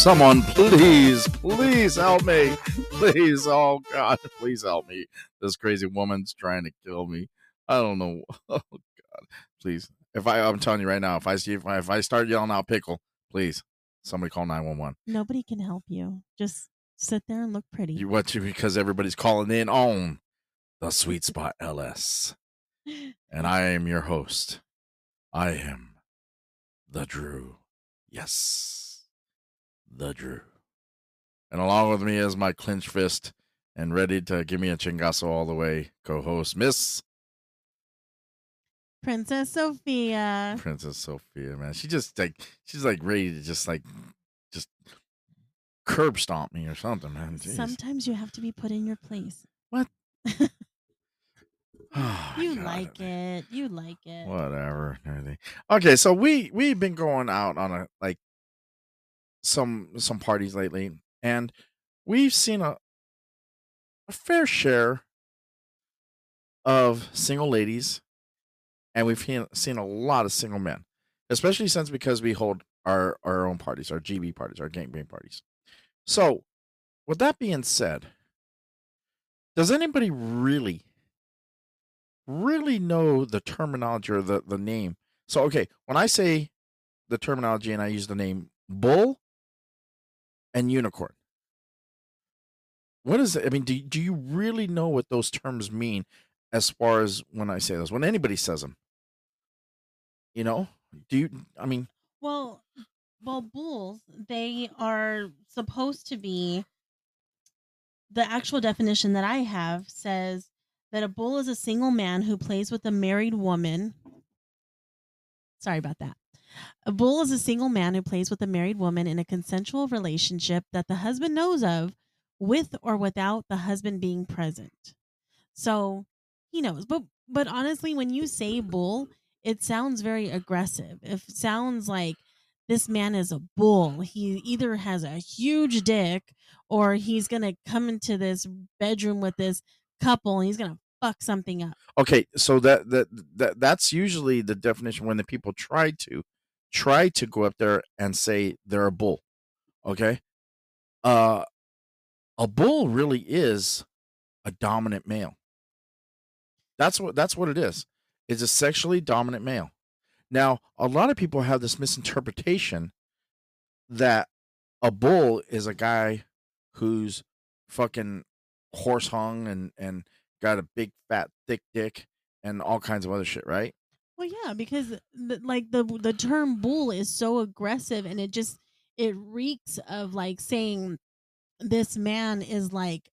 Someone, please, please help me. Please, oh God, please help me. This crazy woman's trying to kill me. I don't know. Oh God, please. If I, I'm telling you right now, if I see, if I, if I start yelling out pickle, please, somebody call 911. Nobody can help you. Just sit there and look pretty. You what? You because everybody's calling in on the Sweet Spot LS, and I am your host. I am the Drew. Yes, the Drew. And along with me is my clenched fist and ready to give me a chingazo all the way co-host Miss Princess Sophia. Princess Sophia. Man, she just like she's like ready to just like just curb stomp me or something, man. Jeez. Sometimes you have to be put in your place. What? Oh, You God. like it. You like it. whatever. Okay, so we we've been going out on a like some some parties lately, and we've seen a a fair share of single ladies, and we've seen a lot of single men, especially since because we hold our our own parties, our GB parties, our gangbang parties. So, with that being said, does anybody really really know the terminology or the, the name. So, okay, when I say the terminology and I use the name bull and unicorn, what is it? I mean, do, do you really know what those terms mean as far as when I say those? When anybody says them, you know, do you, I mean, Well, well, bulls, they are supposed to be the actual definition that I have says that a bull is a single man who plays with a married woman. Sorry about that. A bull is a single man who plays with a married woman in a consensual relationship that the husband knows of with or without the husband being present. So he knows. But but honestly, when you say bull, it sounds very aggressive. It sounds like this man is a bull. He either has a huge dick or he's to come into this bedroom with this couple and he's to fuck something up. okay, so that, that, that, that's usually the definition when the people try to, try to go up there and say they're a bull. Okay. Uh, a bull really is a dominant male. That's what that's what it is. It's a sexually dominant male. Now, a lot of people have this misinterpretation that a bull is a guy who's fucking horse hung and and got a big fat thick dick and all kinds of other shit, right? Well, yeah, because the, like the the term bull is so aggressive and it just it reeks of like saying this man is like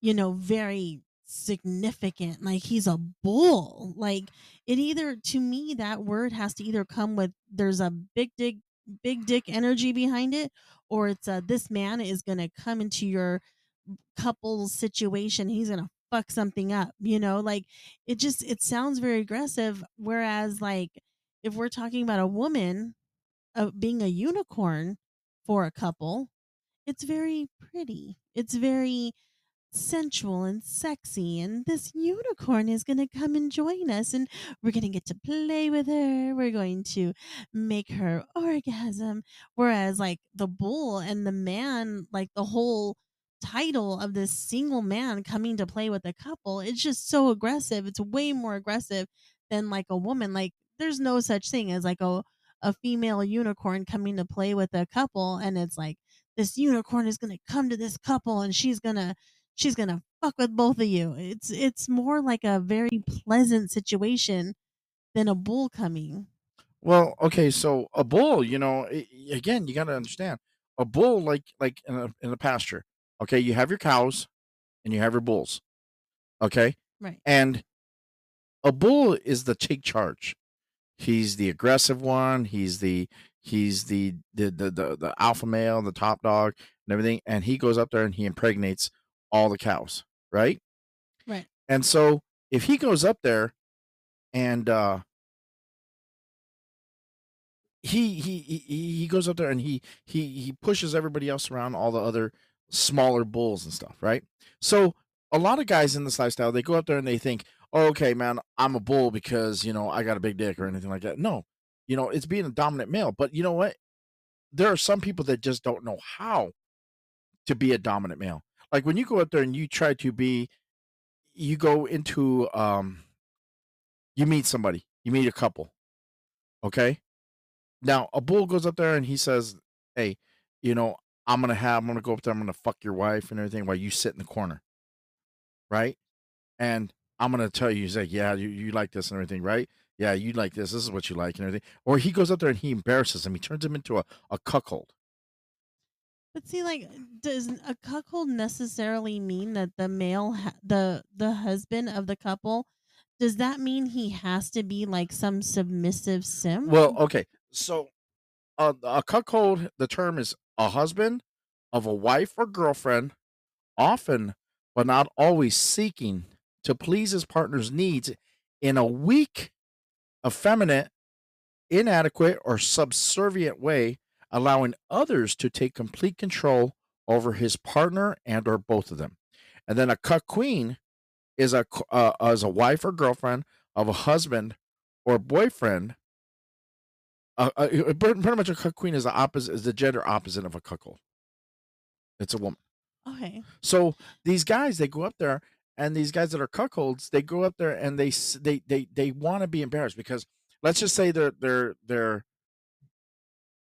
you know very significant like he's a bull. Like it either to me that word has to either come with there's a big dick big dick energy behind it or it's uh this man is gonna come into your couple situation he's gonna fuck something up you know like it just it sounds very aggressive whereas like if we're talking about a woman uh, being a unicorn for a couple it's very pretty it's very sensual and sexy and this unicorn is going to come and join us and we're going to get to play with her we're going to make her orgasm whereas like the bull and the man like the whole title of this single man coming to play with a couple it's just so aggressive it's way more aggressive than like a woman like there's no such thing as like a a female unicorn coming to play with a couple and it's like this unicorn is going to come to this couple and she's going to she's going to fuck with both of you it's it's more like a very pleasant situation than a bull coming Well, okay, so a bull, you know, eh, i- again, you got to understand a bull, like like in a in a pasture. Okay, you have your cows and you have your bulls. Okay, right and a bull is the take charge. He's the aggressive one. He's the he's the the the the, the alpha male, the top dog, and everything. And he goes up there and he impregnates all the cows, right? right And so if he goes up there and uh he he he he goes up there and he he he pushes everybody else around all the other smaller bulls and stuff, right? So a lot of guys in this lifestyle, they go up there and they think, oh, "Okay, man, I'm a bull because, you know, I got a big dick or anything like that." No. You know, it's being a dominant male, but you know what? there are some people that just don't know how to be a dominant male. Like when you go out there and you try to be, you go into, um, you meet somebody, you meet a couple, okay? Now a bull goes up there and he says, "Hey, you know, I'm gonna have, I'm gonna go up there, I'm gonna fuck your wife and everything while you sit in the corner, right? And I'm gonna tell you, he's like, yeah, you, you like this and everything, right? Yeah, you like this. This is what you like and everything. Or he goes up there and he embarrasses him. He turns him into a, a cuckold. But see, like, does a cuckold necessarily mean that the male, ha- the the husband of the couple, does that mean he has to be like some submissive sim? Well, okay. So uh, a cuckold, the term is a husband of a wife or girlfriend, often but not always seeking to please his partner's needs in a weak, effeminate, inadequate, or subservient way, allowing others to take complete control over his partner and or both of them. And then a cuck queen is a uh, as a wife or girlfriend of a husband or boyfriend. Uh, uh, pretty pretty much a cuck queen is the opposite is the gender opposite of a cuckold. It's a woman. Okay. So these guys, they go up there, and these guys that are cuckolds, they go up there and they they they they want to be embarrassed because let's just say they're they're they're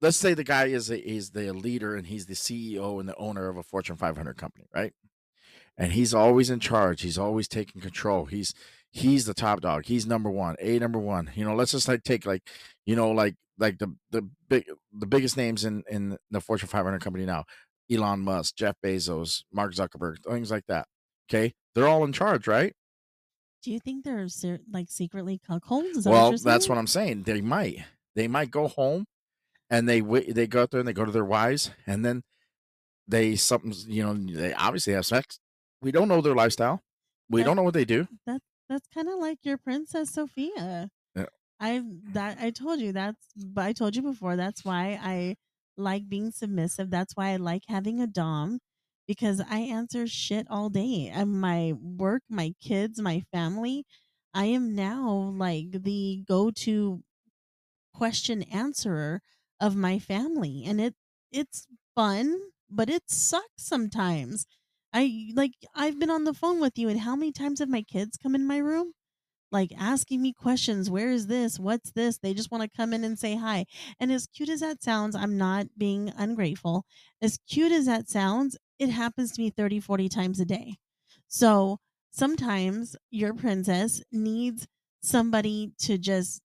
let's say the guy is a, is the leader and he's the CEO and the owner of a Fortune 500 company, right? And he's always in charge. He's always taking control. He's he's the top dog. He's number one, a number one. You know, let's just like take like you know like like the the big the biggest names in in the Fortune 500 company now. Elon Musk, Jeff Bezos, Mark Zuckerberg, things like that. Okay, they're all in charge, right? Do you think they're like secretly cuckolds? That Well, that's what I'm saying. They might, they might go home, and they wait. They go out there and they go to their wives, and then they something. You know, they obviously have sex. We don't know their lifestyle. We That don't know what they do. that that's kind of like your princess Sophia. I that I told you that's I told you before that's why I like being submissive. That's why I like having a dom because I answer shit all day. And my work, my kids, my family. I am now like the go-to question answerer of my family and it it's fun, but it sucks sometimes. I like I've been on the phone with you and how many times have my kids come in my room? Like asking me questions where is this? What's this? They just want to come in and say hi. And as cute as that sounds i'm not being ungrateful. As cute as that sounds it happens to me 30 40 times a day. So sometimes your princess needs somebody to just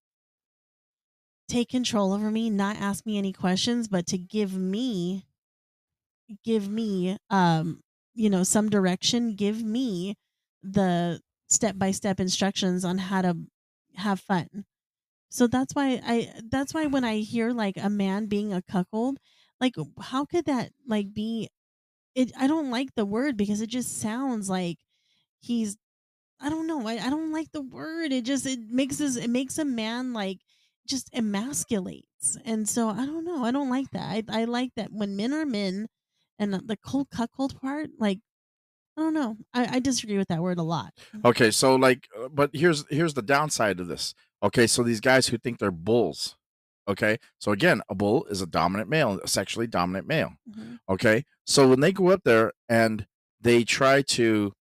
take control over me not ask me any questions but to give me give me um you know some direction give me the step by step instructions on how to have fun. So that's why i that's why when i hear like a man being a cuckold like how could that like be it i don't like the word because it just sounds like he's i don't know i, I don't like the word. It just it makes us it makes a man like just emasculates. And so i don't know i don't like that. I, I like that when men are men and the cold cuckold part like i don't know I, I disagree with that word a lot Okay, so like, uh, but here's here's the downside of this. Okay, so these guys who think they're bulls. Okay, so again, a bull is a dominant male, a sexually dominant male. Mhm. Okay, so when they go up there and they try to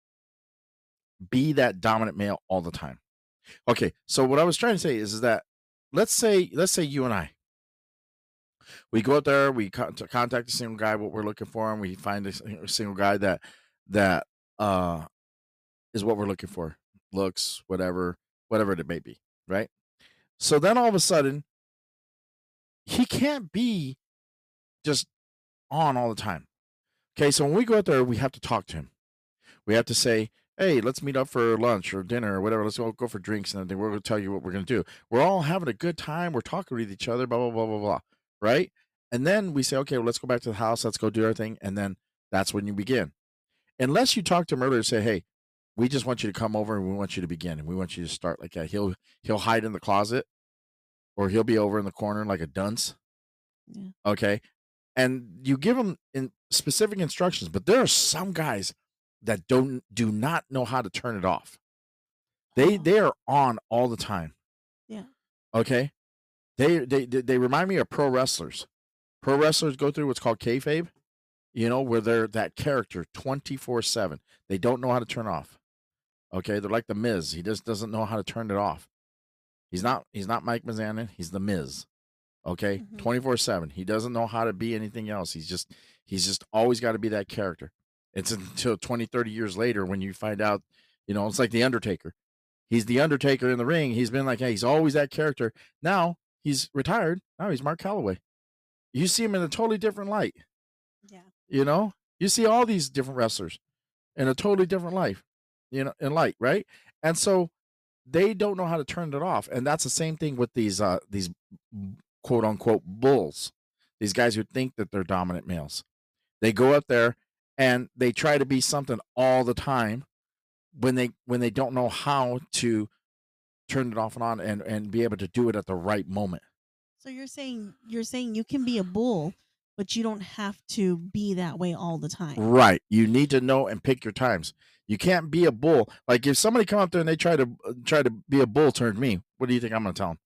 be that dominant male all the time. Okay, so what I was trying to say is, is that let's say let's say you and I we go out there, we contact a single guy, what we're looking for, and we find a single guy that that uh is what we're looking for, looks, whatever, whatever it may be, right? So then all of a sudden, he can't be just on all the time. Okay, so when we go out there, we have to talk to him. We have to say, "Hey, let's meet up for lunch or dinner or whatever. Let's go go for drinks and then we're going to tell you what we're going to do. We're all having a good time. We're talking with each other. Blah blah blah blah blah. Right? And then we say, "Okay, well, let's go back to the house. Let's go do our thing." And then that's when you begin. Unless you talk to him earlier, say, "Hey, we just want you to come over and we want you to begin and we want you to start like that." He'll he'll hide in the closet or he'll be over in the corner like a dunce. Yeah. Okay. And you give them in specific instructions, but there are some guys that don't do not know how to turn it off. They Oh. they are on all the time. Yeah. Okay. They they they remind me of pro wrestlers. Pro wrestlers go through what's called kayfabe, you know, where they're that character 24 7. They don't know how to turn off. Okay. They're like the Miz. He just doesn't know how to turn it off. He's not he's not Mike Mizanin. He's the Miz. Okay. Mhm. 24 7. He doesn't know how to be anything else. He's just he's just always got to be that character. It's until 20, 30 years later when you find out, you know, it's like the Undertaker. He's the Undertaker in the ring. He's been like, hey, he's always that character. Now he's retired. Now he's Mark Calaway. You see him in a totally different light. You know, you see all these different wrestlers in a totally different life, you know, in light, right? And so they don't know how to turn it off. And that's the same thing with these uh these quote unquote bulls. These guys who think that they're dominant males. They go up there and they try to be something all the time when they when they don't know how to turn it off and on and and be able to do it at the right moment. So you're saying you're saying you can be a bull, but you don't have to be that way all the time. Right. You need to know and pick your times. You can't be a bull. Like if somebody come up there and they try to uh, try to be a bull turned me, what do you think I'm going to tell them?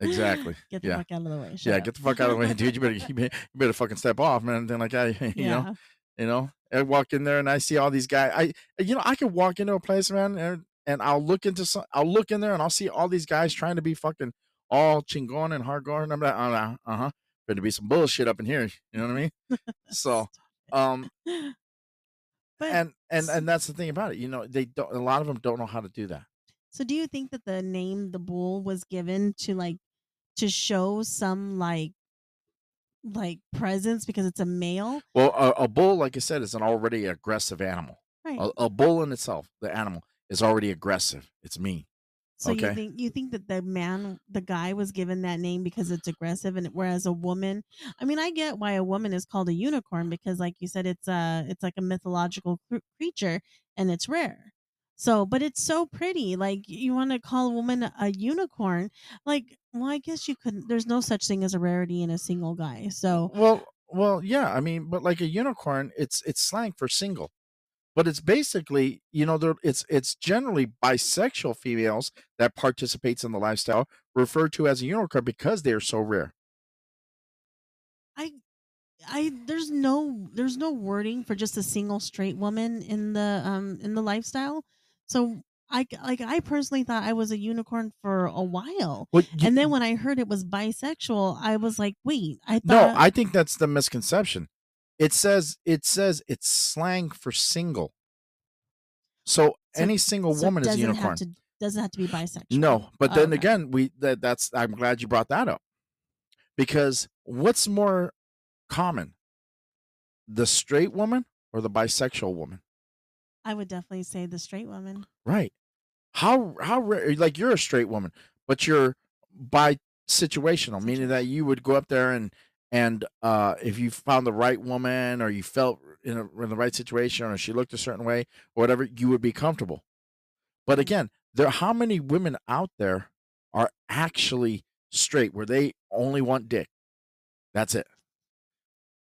exactly. Get the Yeah. fuck out of the way. Shut yeah, up. get the fuck out of the way, dude. You better you better, you better fucking step off, man. Then like I, you know, you know, I walk in there and I see all these guys. I, you know, I could walk into a place, man, and, and I'll look into some. I'll look in there and I'll see all these guys trying to be fucking all chingon and hardcore, and I'm like, uh huh, better be some bullshit up in here. You know what I mean? so, um, But and and and that's the thing about it. You know, they don't. A lot of them don't know how to do that. so do you think that the name the bull was given to like to show some like like presence because it's a male? Well, a, a bull, like I said, is an already aggressive animal. Right. A, a bull in itself, the animal, is already aggressive. It's mean. So you think you think that the man, the guy, was given that name because it's aggressive, and whereas a woman, I mean, I get why a woman is called a unicorn because, like you said, it's a it's like a mythological cr- creature and it's rare. So, but it's so pretty. Like you want to call a woman a unicorn, like well, I guess you couldn't. There's no such thing as a rarity in a single guy. So Well, well, yeah. I mean, but like a unicorn, it's it's slang for single, but it's basically, you know, there it's it's generally bisexual females that participates in the lifestyle referred to as a unicorn because they are so rare. I I there's no there's no wording for just a single straight woman in the um in the lifestyle. So I like I personally thought I was a unicorn for a while. Well, you- And then when I heard it was bisexual, I was like, "Wait, I no, I think that's the misconception. It says it says it's slang for single. So, So- any single so woman is a unicorn. have to doesn't have to be bisexual." No, but Oh, then okay. again, we that that's I'm glad you brought that up. Because what's more common? The straight woman or the bisexual woman? I would definitely say the straight woman. Right. How how rare like you're a straight woman, but you're bi situational, meaning that you would go up there and and uh if you found the right woman or you felt in, a, in the right situation or she looked a certain way or whatever, you would be comfortable. But Mm. again, there how many women out there are actually straight where they only want dick? That's it.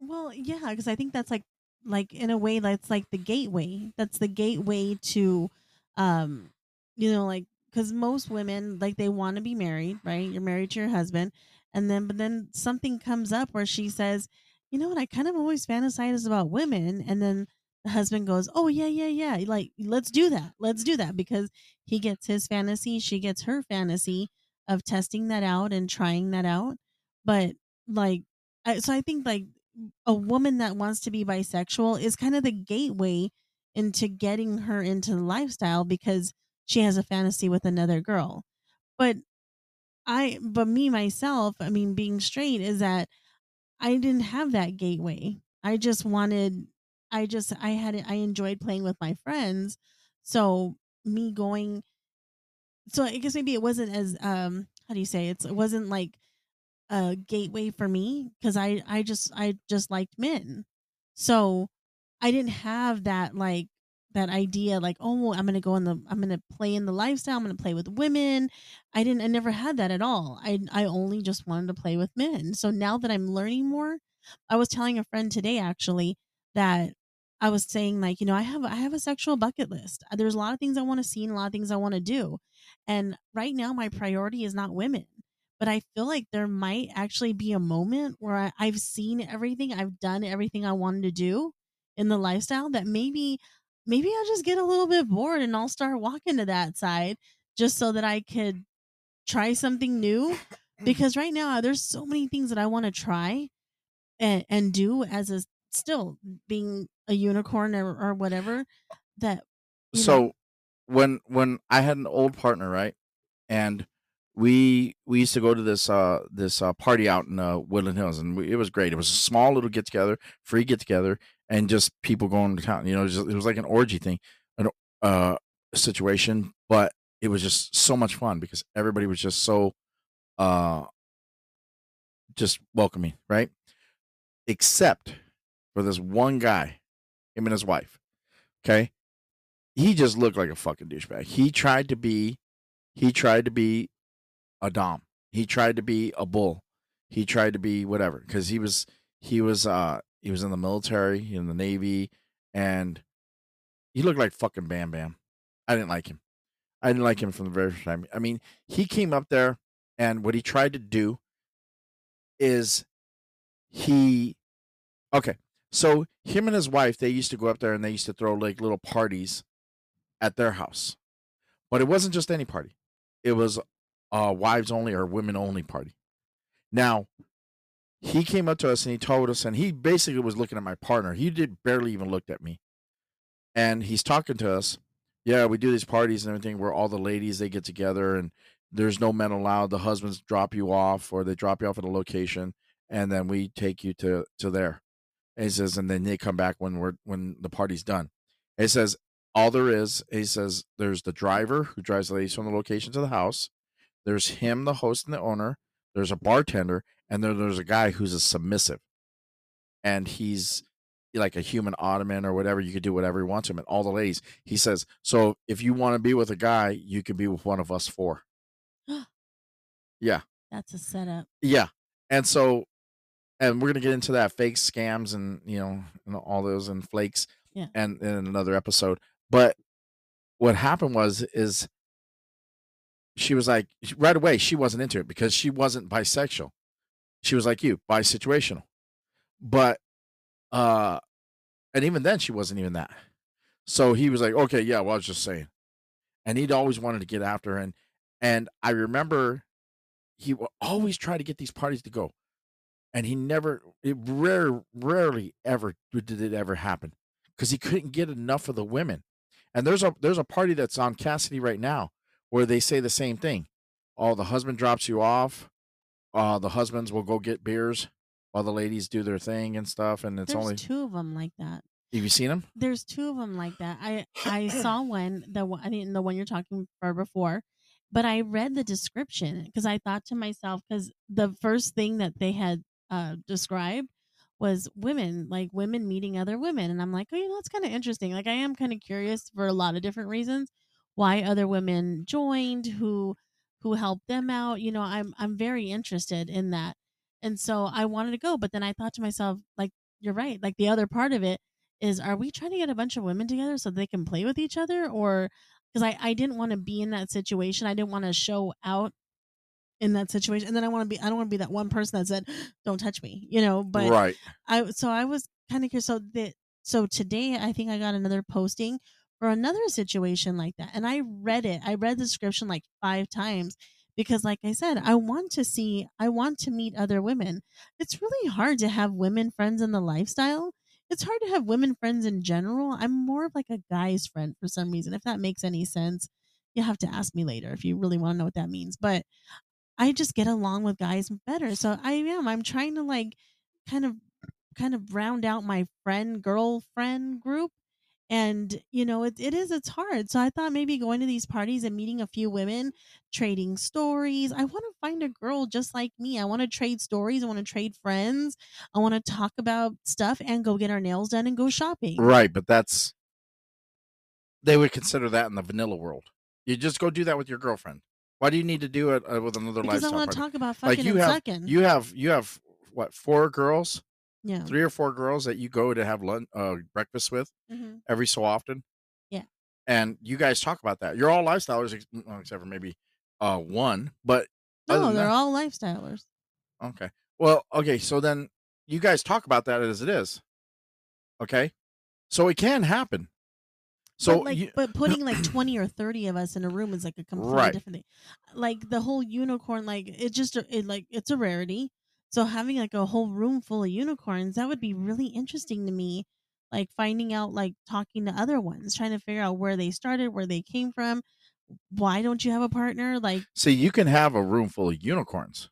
Well, yeah, because I think that's like like in a way that's like the gateway. That's the gateway to um you know like cuz most women like they want to be married, right? You're married to your husband and then but then something comes up where she says, "You know what? I kind of always fantasize about women." And then the husband goes, "Oh, yeah, yeah, yeah. Like let's do that. Let's do that because he gets his fantasy, she gets her fantasy of testing that out and trying that out. But like I, so I think like a woman that wants to be bisexual is kind of the gateway into getting her into the lifestyle because she has a fantasy with another girl. But I but me myself, I mean being straight is that I didn't have that gateway. I just wanted I just I had I enjoyed playing with my friends. So me going so I guess maybe it wasn't as um how do you say it's it wasn't like a gateway for me because I I just I just liked men. So I didn't have that like that idea like oh I'm gonna go in the I'm gonna play in the lifestyle I'm gonna play with women. I didn't I never had that at all. I I only just wanted to play with men. So now that I'm learning more, I was telling a friend today actually that I was saying like you know I have I have a sexual bucket list. There's a lot of things I want to see and a lot of things I want to do, and right now my priority is not women but I feel like there might actually be a moment where I, I've seen everything, I've done everything I wanted to do in the lifestyle that maybe maybe I'll just get a little bit bored and I'll start walking to that side just so that I could try something new because right now there's so many things that I want to try and and do as a still being a unicorn or, or whatever that you know So when when I had an old partner, right, and we we used to go to this uh this uh party out in uh Woodland Hills, and we, it was great. It was a small little get together, free get together, and just people going to town. You know, it was, just- it was like an orgy thing, an uh situation, but it was just so much fun because everybody was just so uh just welcoming, right? Except for this one guy, him and his wife. Okay, he just looked like a fucking douchebag. He tried to be, he tried to be a dom. He tried to be a bull. He tried to be whatever because he was he was uh he was in the military, in the navy, and he looked like fucking Bam Bam. I didn't like him. I didn't like him from the very first time. I mean, he came up there, and what he tried to do is he okay. So him and his wife, they used to go up there and they used to throw like little parties at their house. But it wasn't just any party. It was a wives only or women only party. Now, he came up to us and he told us, and he basically was looking at my partner. He did barely even looked at me. And he's talking to us. Yeah, we do these parties and everything where all the ladies they get together and there's no men allowed. The husbands drop you off or they drop you off at a location and then we take you to to there. And he says, and then they come back when we're when the party's done. He says, all there is, he says, there's the driver who drives the ladies from the location to the house. There's him, the host and the owner. There's a bartender, and then there's a guy who's a submissive, and he's like a human ottoman or whatever. You could do whatever he wants him. And all the ladies, he says, so if you want to be with a guy, you can be with one of us four. Yeah, that's a setup. yeah. And so, and we're gonna get into that fake scams and you know and all those and flakes Yeah. and in another episode. But what happened was is she was like right away she wasn't into it because she wasn't bisexual. She was like you, bisexual. But uh and even then she wasn't even that. So he was like, okay, yeah, well, I was just saying. And he'd always wanted to get after her. And and I remember he would always try to get these parties to go. And he never it rare rarely ever did it ever happen. Because he couldn't get enough of the women. And there's a there's a party that's on Kasidie right now where they say the same thing. Oh, the husband drops you off. Uh, the husbands will go get beers while the ladies do their thing and stuff. And it's There's only two of them like that. have you seen them? There's two of them like that. I I saw one the one- I didn't the one you're talking for before, but I read the description because I thought to myself because the first thing that they had uh, described was women like women meeting other women, and I'm like, oh, you know, that's kind of interesting. Like I am kind of curious for a lot of different reasons why other women joined, who who helped them out. You know, I'm I'm very interested in that, and so I wanted to go, but then I thought to myself, like, you're right. Like the other part of it is are we trying to get a bunch of women together so they can play with each other or because I, I didn't want to be in that situation i didn't want to show out in that situation and then i want to be i don't want to be that one person that said don't touch me you know but right. i so i was kind of curious so that so today i think i got another posting for another situation like that and i read it i read the description like five times because like i said i want to see i want to meet other women it's really hard to have women friends in the lifestyle it's hard to have women friends in general. I'm more of like a guy's friend for some reason. If that makes any sense, you have to ask me later if you really want to know what that means. But I just get along with guys better. So I am. I'm trying to like kind of kind of round out my friend girlfriend group. And you know, it, it is it's hard. So I thought maybe going to these parties and meeting a few women, trading stories. I want to find a girl just like me. I want to trade stories. I want to trade friends. I want to talk about stuff and go get our nails done and go shopping. Right, but that's they would consider that in the vanilla world. You just go do that with your girlfriend. Why do you need to do it uh, with another Because I want to talk about Like fucking you and have sucking. you have you have what four girls, yeah. three or four girls that you go to have lunch, uh, breakfast with hmm every so often. Yeah. and you guys talk about that. You're all lifestylers, ex- except for maybe uh one, but No, they're that all lifestylers. Okay. Well, okay, so then you guys talk about that as it is. Okay? So it can happen. So but like, you but putting like twenty or thirty of us in a room is like a completely Right. different thing. Like the whole unicorn, like it just it like it's a rarity. So having like a whole room full of unicorns, that would be really interesting to me. Like finding out, like talking to other ones, trying to figure out where they started, where they came from. Why don't you have a partner? Like, see you can have a room full of unicorns,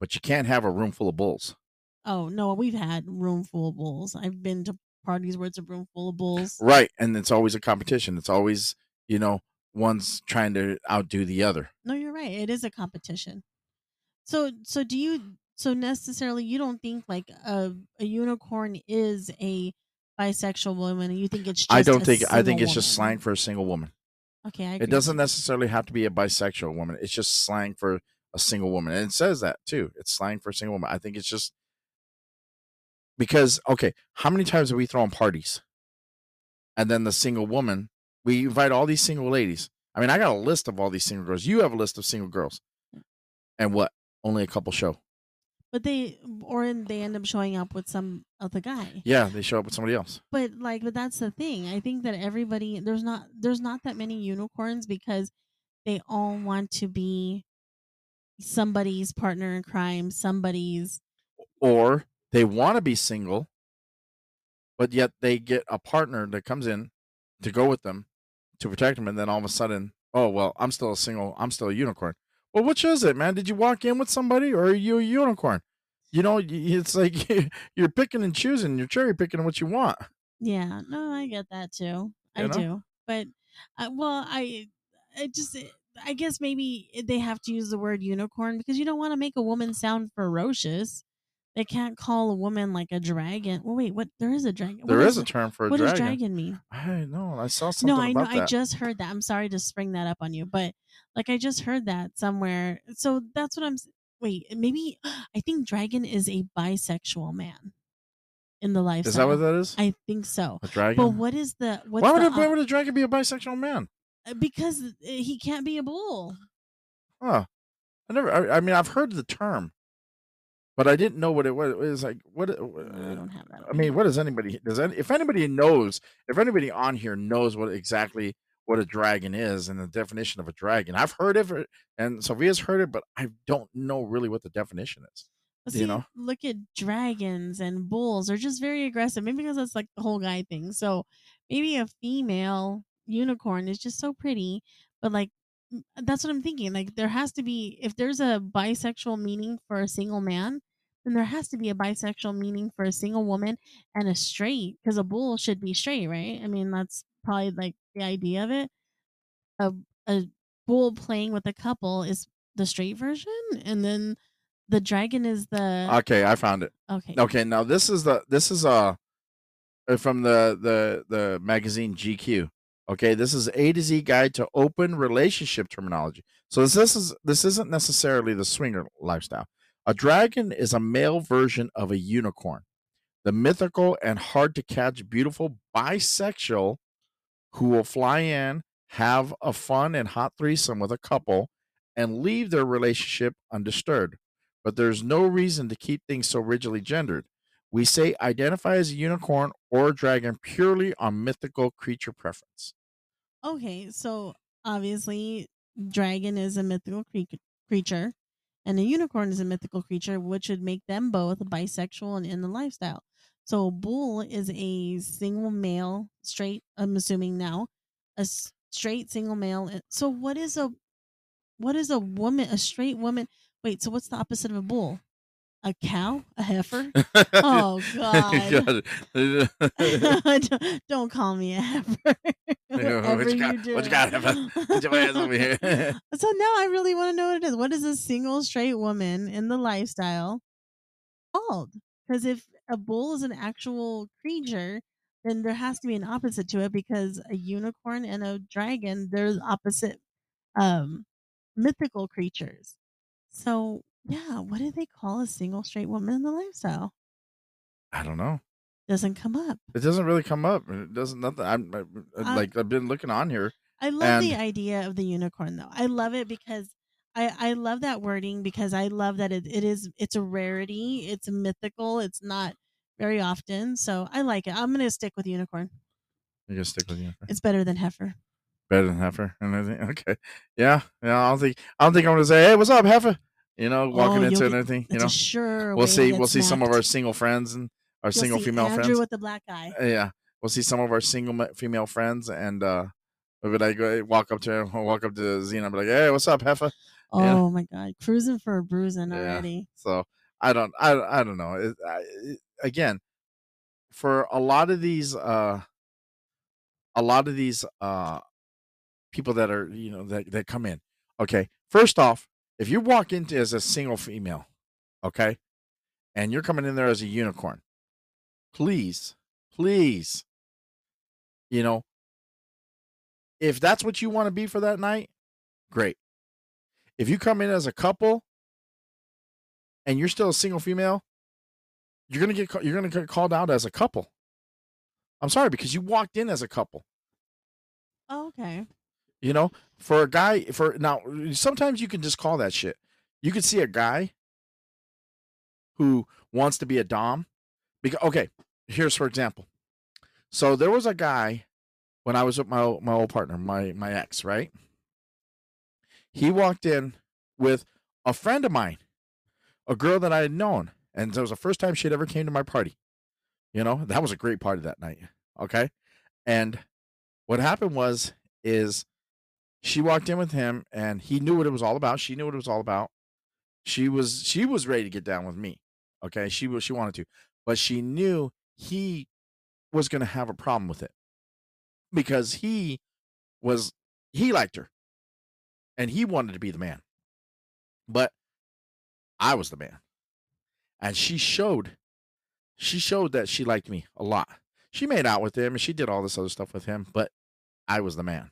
but you can't have a room full of bulls. oh no, we've had room full of bulls. I've been to parties where it's a room full of bulls. Right. And it's always a competition. It's always, you know, one's trying to outdo the other. No, you're right. It is a competition. So so do you so necessarily you don't think like a a unicorn is a bisexual woman and you think it's just I don't think I think it's just slang for a single woman. Okay, I agree It doesn't necessarily have to be a bisexual woman. It's just slang for a single woman. And it says that too. It's slang for a single woman. I think it's just because okay, how many times have we thrown parties? And then the single woman, we invite all these single ladies. I mean, I got a list of all these single girls. You have a list of single girls. And what? Only a couple show. But they or they end up showing up with some other guy. Yeah, they show up with somebody else. But like but that's the thing. I think that everybody there's not there's not that many unicorns because they all want to be somebody's partner in crime, somebody's Or they want to be single, but yet they get a partner that comes in to go with them to protect them, and then all of a sudden, oh well, I'm still a single, I'm still a unicorn. Well, which is it, man? Did you walk in with somebody, or are you a unicorn? You know, it's like you're picking and choosing, you're cherry picking what you want. Yeah, no, I get that too. I You know? do, but uh, well, I, I just, eh, I guess maybe they have to use the word unicorn because you don't want to make a woman sound ferocious. They can't call a woman like a dragon. Well, wait, what? There is a dragon. What There is a term for a What does dragon. dragon mean? I know. I saw something No, I know. about I just heard that. I'm sorry to spring that up on you, but like I just heard that somewhere. So that's what I'm. Wait, maybe I think dragon is a bisexual man in the life. is that what that is? I think so. a dragon? But what is the why would the a, why would a dragon be a bisexual man? uh, because uh, he can't be a bull. Huh. I never. I, I mean, I've heard the term, but I didn't know what it was. It was like what? Uh, I don't have that. I mean, what does anybody does? Any, if anybody knows, if anybody on here knows what exactly what a dragon is and the definition of a dragon, I've heard of it, and Sophia's heard it, but I don't know really what the definition is. But you know? look at dragons and bulls. They're just very aggressive. Maybe because that's like the whole guy thing. So maybe a female unicorn is just so pretty, but like that's what I'm thinking. Like there has to be if there's a bisexual meaning for a single man, then there has to be a bisexual meaning for a single woman and a straight because a bull should be straight, right? I mean that's probably like the idea of it. A a bull playing with a couple is the straight version, and then the dragon is the Okay, I found it. okay. Okay, now this is the this is uh uh, from the the the magazine GQ. Okay, this is A to Z guide to open relationship terminology. So this, this is this isn't necessarily the swinger lifestyle. A dragon is a male version of a unicorn, the mythical and hard to catch, beautiful bisexual who will fly in, have a fun and hot threesome with a couple, and leave their relationship undisturbed. But there's no reason to keep things so rigidly gendered. We say identify as a unicorn or a dragon purely on mythical creature preference. Okay, so obviously, dragon is a mythical cre- creature, and a unicorn is a mythical creature, which would make them both bisexual and in the lifestyle. So, bull is a single male, straight. I'm assuming now, a straight single male. So, what is a what is a woman? A straight woman? Wait, so what's the opposite of a bull? A cow? A heifer? Oh God! don't, don't call me a heifer. Whatever what you got- do. what you got, heifer? Get your ass over here. so now I really want to know what it is. What is a single straight woman in the lifestyle called? Because if a bull is an actual creature, then there has to be an opposite to it because a unicorn and a dragon, they're opposite um mythical creatures. So yeah, what do they call a single straight woman in the lifestyle? I don't know. Doesn't come up. It doesn't really come up. It doesn't nothing. I'm I, uh, I- like I've been looking on here. I love the idea of the unicorn though. I love it because I I love that wording because I love that it, it is it's a rarity. It's mythical. It's not very often. So I like it. I'm gonna stick with unicorn. You gonna stick with unicorn? It's better than heifer. Better than heifer and everything. Okay. Yeah. Yeah. I don't think I don't think I'm gonna say, Hey, what's up, heifer? You know, walking Oh, into and everything. You know. sure. We'll see we'll see some of our single friends and our You'll single female Andrew friends. with the black eye. Uh, yeah, we'll see some of our single female friends, and uh, I go walk up to him, walk up to and be like, "Hey, what's up, Heffa?" Oh Yeah. my god, cruising for a bruising Yeah. already. So I don't, I, I don't know. It, I, it, again, for a lot of these, uh, a lot of these uh, people that are, you know, that that come in. Okay, first off, if you walk into as a single female, okay, and you're coming in there as a unicorn, please, please, you know, if that's what you want to be for that night, great. If you come in as a couple and you're still a single female, you're gonna get you're gonna get called out as a couple. I'm sorry because you walked in as a couple. Oh, okay. You know, for a guy, for now, sometimes you can just call that shit. You could see a guy who wants to be a dom. Because okay, here's for example. So there was a guy when I was with my my old partner, my my ex, right? He walked in with a friend of mine, a girl that I had known, and it was the first time she had ever came to my party. You know, that was a great party that night. Okay, and what happened was is she walked in with him and he knew what it was all about. She knew what it was all about. She was she was ready to get down with me okay? She was she wanted to but she knew he was going to have a problem with it because he was he liked her and he wanted to be the man but i was the man. And she showed she showed that she liked me a lot. She made out with him and she did all this other stuff with him but i was the man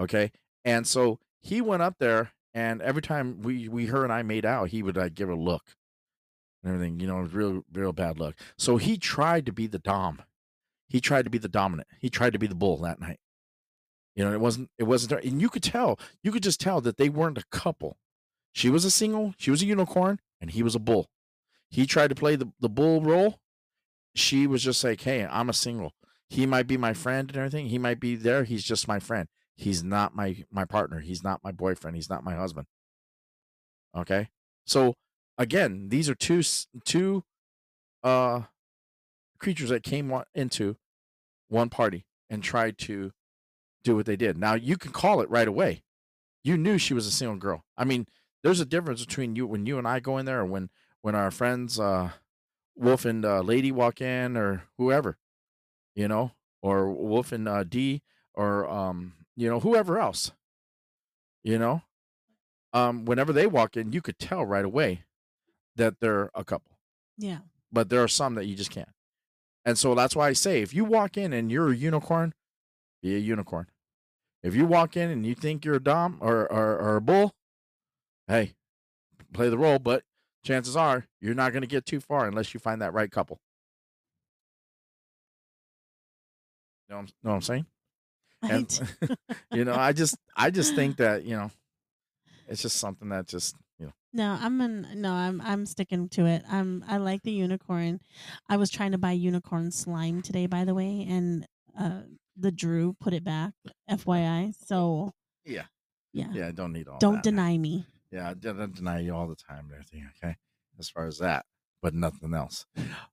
okay? And so he went up there and every time we we her and i made out he would like give a look and everything you know real real bad look so he tried to be the dom. He tried to be the dominant. He tried to be the bull that night. You know it wasn't it wasn't and you could tell you could just tell that they weren't a couple. She was a single she was a unicorn and he was a bull. He tried to play the, the bull role. She was just like hey i'm a single. He might be my friend and everything. He might be there. He's just my friend he's not my my partner he's not my boyfriend he's not my husband. Okay? So again these are two two uh creatures that came into one party and tried to do what they did. Now you can call it right away. You knew she was a single girl. I mean there's a difference between you when you and i go in there or when when our friends uh wolf and uh, lady walk in or whoever you know or wolf and uh, d or um you know whoever else you know? Um whenever they walk in you could tell right away that they're a couple. Yeah. but there are some that you just can't. And so that's why i say if you walk in and you're a unicorn be a unicorn. If you walk in and you think you're a dom or or, or a bull hey play the role but chances are you're not going to get too far unless you find that right couple. Know I'm, know what I'm saying and you know i just i just think that you know it's just something that just you know no, I'm an, no, I'm I'm sticking to it. I'm I like the unicorn. I was trying to buy unicorn slime today, by the way, and uh the Drew put it back. FYI. So yeah yeah, yeah i don't need all don't deny me. yeah i don't deny you all the time and everything okay as far as that but nothing else.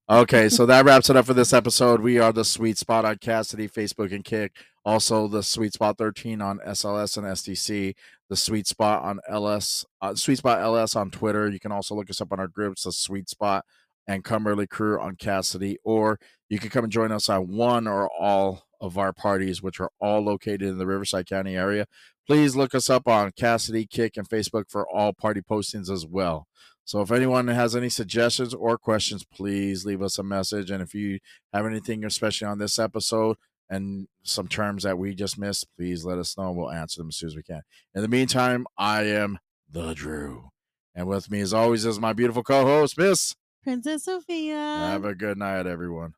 Okay so that wraps it up for this episode. We are the sweet spot on Kasidie facebook and kick. Also the sweet spot 13 on sls and SDC. the sweet spot on ls uh, sweet spot ls on twitter. You can also look us up on our groups the sweet spot and come early crew on Kasidie or you can come and join us on one or all of our parties which are all located in the riverside county area. Please look us up on Kasidie kick and facebook for all party postings as well so if anyone has any suggestions or questions, please leave us a message. And if you have anything, especially on this episode and some terms that we just missed, please let us know. We'll answer them as soon as we can. In the meantime, I am the Drew. And with me, as always, is my beautiful co host, Miss. Princess Sophia. Have a good night, everyone.